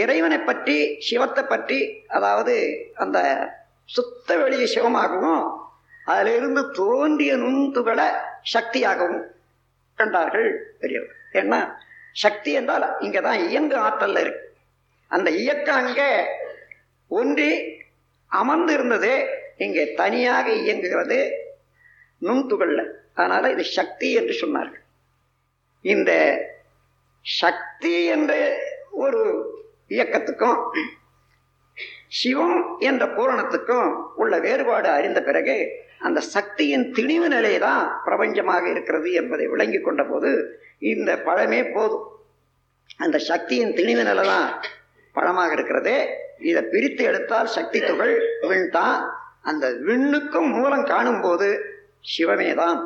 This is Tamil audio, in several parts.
இறைவனை பற்றி சிவத்தை பற்றி அதாவது அந்த சுத்த வெளிய சிவமாகவும் அதிலிருந்து தோன்றிய நுண்துகளை சக்தியாகவும் கண்டார்கள் பெரியவர் ஏன்னா சக்தி என்றால் இங்கதான் இயங்கு ஆற்றல்ல இருக்கு. அந்த இயக்கம் அங்கே ஒன்றி அமர்ந்து இருந்தது இங்கே தனியாக இயங்குகிறது நுண்துகள்ல. அதனால இது சக்தி என்று சொன்னார்கள். இந்த சக்தி என்று ஒரு இயக்கத்துக்கும் சிவம் என்ற பூரணத்துக்கும் உள்ள வேறுபாடு அறிந்த பிறகு அந்த சக்தியின் திணிவு நிலை தான் பிரபஞ்சமாக இருக்கிறது என்பதை விளங்கி கொண்ட போது இந்த பழமே போதும். அந்த சக்தியின் திணிவு நிலை தான் பழமாக இருக்கிறது. இதை பிரித்து எடுத்தால் சக்தி துகள் விண் தான் அந்த விண்ணுக்கும் மூலம் காணும் போது சிவமே தான்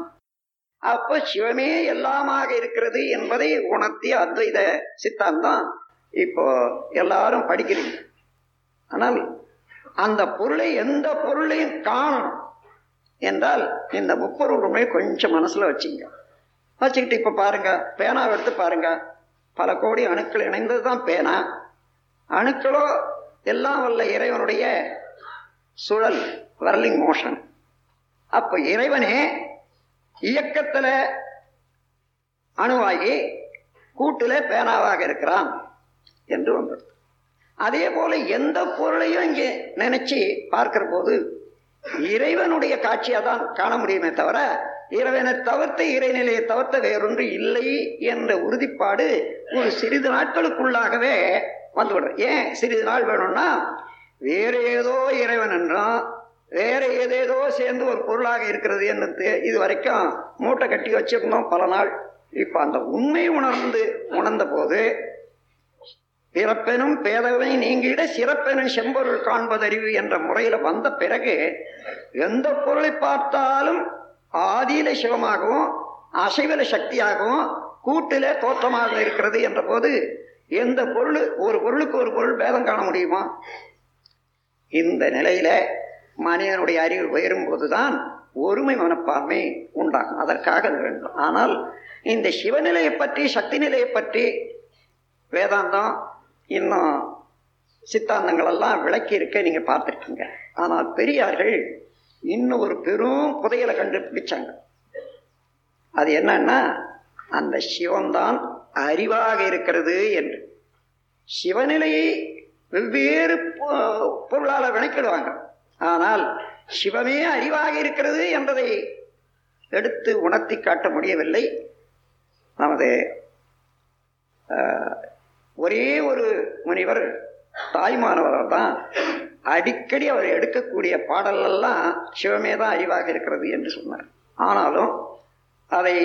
அப்போ சிவமே எல்லாமாக இருக்கிறது என்பதை உணர்த்திய அத்வைத சித்தாந்தம் இப்போ எல்லாரும் படிக்கிறீங்க. ஆனால் அந்த பொருளை எந்த பொருளையும் காணணும் என்றால் இந்த முப்பொருள் கொஞ்சம் மனசுல வச்சுங்க. வச்சுக்கிட்டு இப்ப பாருங்க பேனாவை எடுத்து பாருங்க. பல கோடி அணுக்கள் இணைந்தது தான் பேனா. அணுக்களோ எல்லாம் வல்ல இறைவனுடைய சுழல் வரலிங் மோஷன் அப்ப இறைவனே இயக்கத்துல அணுவாகி கூட்டுல பேனாவாக இருக்கிறான். என்று ஒன்று. அதே போல எந்த பொருளையும் இங்கே நினைச்சு பார்க்கிற போது இறைவனுடைய காட்சியை தான் காண முடியுமே தவிர இறைவனை தவிர்த்த இறைநிலையை தவிர்த்த வேறொன்று இல்லை என்ற உறுதிப்பாடு ஒரு சிறிது நாட்களுக்குள்ளாகவே வந்துவிடும். ஏன் சிறிது நாள் வேணும்னா வேற ஏதோ இறைவன் என்றும் வேற ஏதேதோ சேர்ந்து ஒரு பொருளாக இருக்கிறது என்று இது வரைக்கும் மூட்டை கட்டி வச்சிருந்தோம் பல நாள். இப்ப அந்த உண்மை உணர்ந்து உணர்ந்த போது பிறப்பெனும் பேதவை நீங்கிட சிறப்பெனும் செம்பொருள் காண்பதறிவு என்ற முறையில வந்த பிறகு எந்த பொருளை பார்த்தாலும் ஆதியில சிவமாகவும் அசைவல சக்தியாகவும் கூட்டில தோற்றமாக இருக்கிறது என்ற போது எந்த பொருள் ஒரு பொருளுக்கு ஒரு பொருள் பேதம் காண முடியுமா? இந்த நிலையில மனிதனுடைய அறிவு உயரும் போதுதான் ஒருமை மனப்பான்மை உண்டாகும். அதற்காக அது வேண்டும். ஆனால் இந்த சிவநிலையை பற்றி சக்தி நிலையை பற்றி வேதாந்தம் இன்னும் சித்தாந்தங்களெல்லாம் விளக்கி இருக்க நீங்கள் பார்த்துருக்கீங்க. ஆனால் பெரியார்கள் இன்னும் ஒரு பெரும் புதையலை கண்டுபிடிச்சாங்க. அது என்னன்னா அந்த சிவன்தான் அறிவாக இருக்கிறது என்று. சிவநிலையை வெவ்வேறு பொ- பொருளால விளக்கிடுவாங்க. ஆனால் சிவமே அறிவாக இருக்கிறது என்பதை எடுத்து உணர்த்தி காட்ட முடியவில்லை. நமது ஒரே ஒரு முனிவர் தாய்மானவரால் தான் அடிக்கடி அவர் எடுக்கக்கூடிய பாடலெல்லாம் சிவமே தான் அறிவாக இருக்கிறது என்று சொன்னார். ஆனாலும் அதை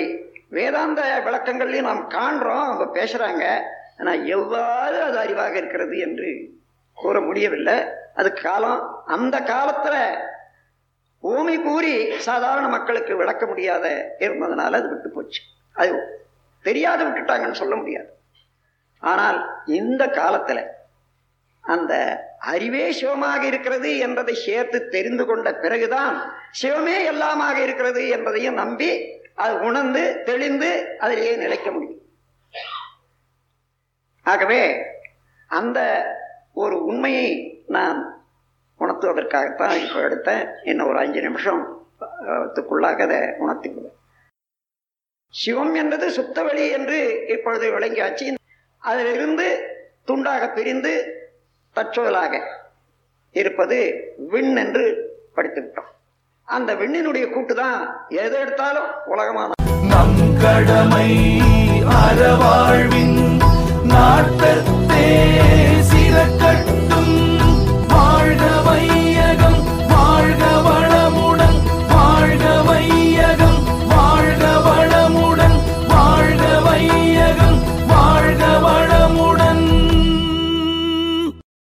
வேதாந்த விளக்கங்கள்லையும் நாம் காண்றோம் அவங்க பேசுகிறாங்க ஆனால் எவ்வாறு அது அறிவாக இருக்கிறது என்று கூற முடியவில்லை. அது காலம் அந்த காலத்தில் ஊமை கூறி சாதாரண மக்களுக்கு விளக்க முடியாத இருந்ததுனால அது விட்டு போச்சு. அது தெரியாத விட்டுட்டாங்கன்னு சொல்ல முடியாது. ஆனால் இந்த காலத்துல அந்த அறிவே சிவமாக இருக்கிறது என்பதை சேர்த்து தெரிந்து கொண்ட பிறகுதான் சிவமே எல்லாமாக இருக்கிறது என்பதையும் நம்பி அது உணர்ந்து தெளிந்து அதிலேயே நிலைக்க முடியும். ஆகவே அந்த ஒரு உண்மையை நான் உணர்த்துவதற்காகத்தான் இப்போ எடுத்தேன். இன்னும் ஒரு அஞ்சு நிமிஷம் த்துக்குள்ளாக அதை உணர்த்திக்குவேன் சிவம் என்பது சுத்தவெளி என்று இப்பொழுது விளங்கியாச்சு. அதிலிருந்து துண்டாக பிரிந்து தற்சொலாக இருப்பது விண் என்று படித்து விட்டோம் அந்த விண்ணினுடைய கூட்டு தான் எது எடுத்தாலும் உலகமான நம் கடமை அறவாழ்வின் நாட்டத்தே